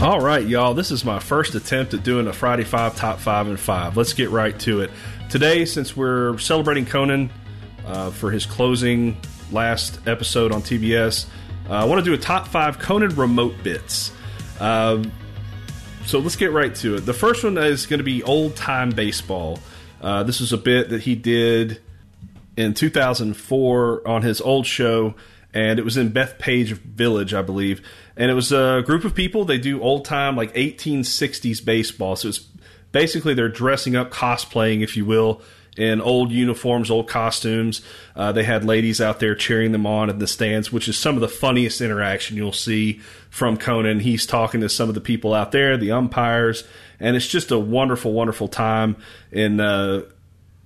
All right, y'all. This is my first attempt at doing a Friday Five Top Five and Five. Let's get right to it. Today, since we're celebrating Conan uh, for his closing last episode on TBS, uh, I want to do a top five Conan remote bits. Uh, so let's get right to it. The first one is going to be old time baseball. Uh, this is a bit that he did in 2004 on his old show, and it was in Bethpage Village, I believe. And it was a group of people. They do old time, like 1860s baseball. So it's basically they're dressing up, cosplaying, if you will, in old uniforms, old costumes. Uh, they had ladies out there cheering them on in the stands, which is some of the funniest interaction you'll see from Conan. He's talking to some of the people out there, the umpires, and it's just a wonderful, wonderful time. In uh,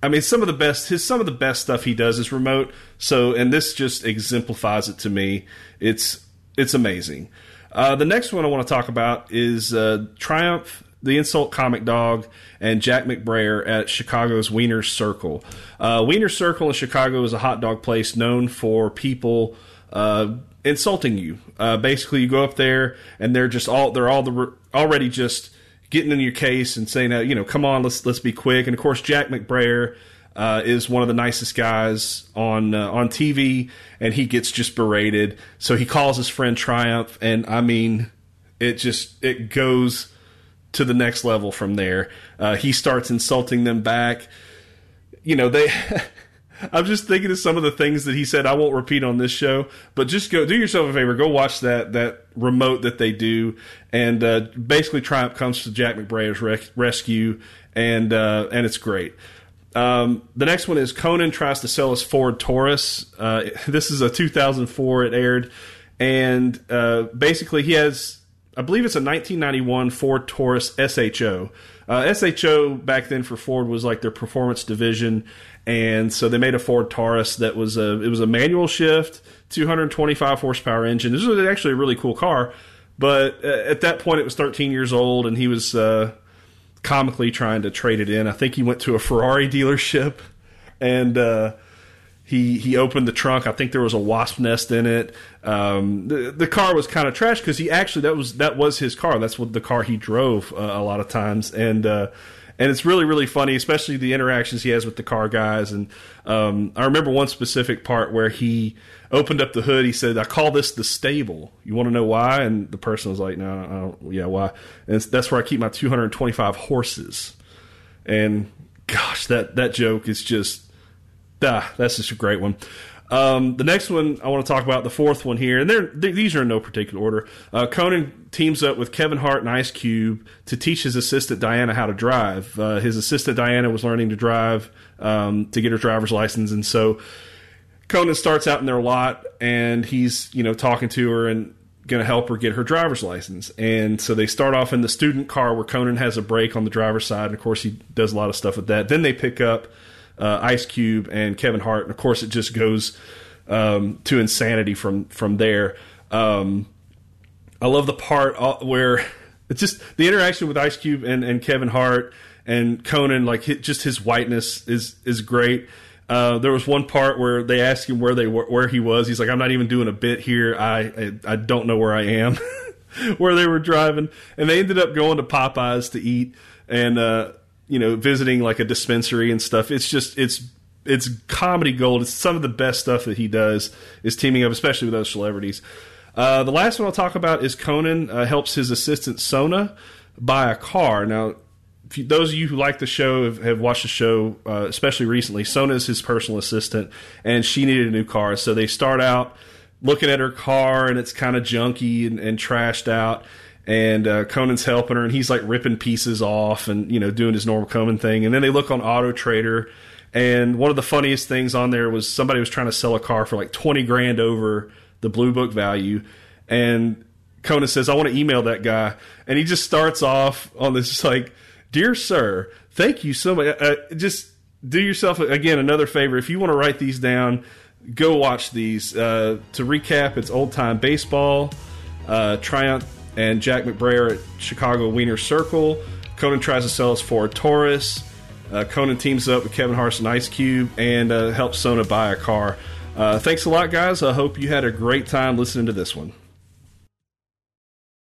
I mean, some of the best his some of the best stuff he does is remote. So, and this just exemplifies it to me. It's it's amazing. Uh, the next one I want to talk about is uh, Triumph the Insult Comic Dog, and Jack McBrayer at Chicago's Wiener Circle. Uh, Wiener Circle in Chicago is a hot dog place known for people uh, insulting you. Uh, basically, you go up there and they're just all they're all the already just getting in your case and saying, you know, come on, let's let's be quick. And of course, Jack McBrayer. Uh, is one of the nicest guys on uh, on TV, and he gets just berated. So he calls his friend Triumph, and I mean, it just it goes to the next level from there. Uh, he starts insulting them back. You know, they. I'm just thinking of some of the things that he said. I won't repeat on this show, but just go do yourself a favor. Go watch that that remote that they do, and uh, basically Triumph comes to Jack McBrayer's rec- rescue, and uh, and it's great. Um, the next one is Conan tries to sell us Ford Taurus. Uh, this is a 2004. It aired, and uh, basically he has I believe it's a 1991 Ford Taurus SHO. Uh, SHO back then for Ford was like their performance division, and so they made a Ford Taurus that was a it was a manual shift, 225 horsepower engine. This was actually a really cool car, but uh, at that point it was 13 years old, and he was uh, comically trying to trade it in. I think he went to a Ferrari dealership, and uh, he he opened the trunk. I think there was a wasp nest in it. Um, the the car was kind of trash because he actually that was that was his car. That's what the car he drove uh, a lot of times, and uh, and it's really really funny, especially the interactions he has with the car guys. And um, I remember one specific part where he opened up the hood. He said, "I call this the stable. You want to know why?" And the person was like, "No, I don't, yeah, why?" And that's where I keep my 225 horses. And gosh, that that joke is just ah, that's just a great one. Um, the next one I want to talk about, the fourth one here, and these are in no particular order. Uh, Conan teams up with Kevin Hart and Ice Cube to teach his assistant Diana how to drive. Uh, his assistant Diana was learning to drive um, to get her driver's license, and so Conan starts out in their lot, and he's you know talking to her and going to help her get her driver's license. And so they start off in the student car where Conan has a brake on the driver's side, and of course he does a lot of stuff with that. Then they pick up uh, Ice Cube and Kevin Hart, and of course it just goes um, to insanity from from there. Um, I love the part uh, where it's just the interaction with Ice Cube and, and Kevin Hart and Conan, like just his whiteness is is great. Uh, there was one part where they asked him where they where he was. He's like, "I'm not even doing a bit here. I I, I don't know where I am." where they were driving, and they ended up going to Popeyes to eat. And uh, you know, visiting like a dispensary and stuff. It's just it's it's comedy gold. It's some of the best stuff that he does is teaming up, especially with those celebrities. Uh, the last one I'll talk about is Conan uh, helps his assistant Sona buy a car. Now, you, those of you who like the show have, have watched the show, uh, especially recently. Sona is his personal assistant, and she needed a new car, so they start out looking at her car, and it's kind of junky and, and trashed out and uh, Conan's helping her, and he's like ripping pieces off and you know doing his normal Conan thing. And then they look on Auto Trader, and one of the funniest things on there was somebody was trying to sell a car for like twenty grand over the Blue Book value, and Conan says, "I want to email that guy," and he just starts off on this like, "Dear sir, thank you so much. Uh, just do yourself again another favor if you want to write these down." Go watch these. Uh, to recap, it's old time baseball, uh, Triumph and Jack McBrayer at Chicago Wiener Circle. Conan tries to sell us Ford Taurus. Uh, Conan teams up with Kevin Hart and Ice Cube and uh, helps Sona buy a car. Uh, thanks a lot, guys. I hope you had a great time listening to this one.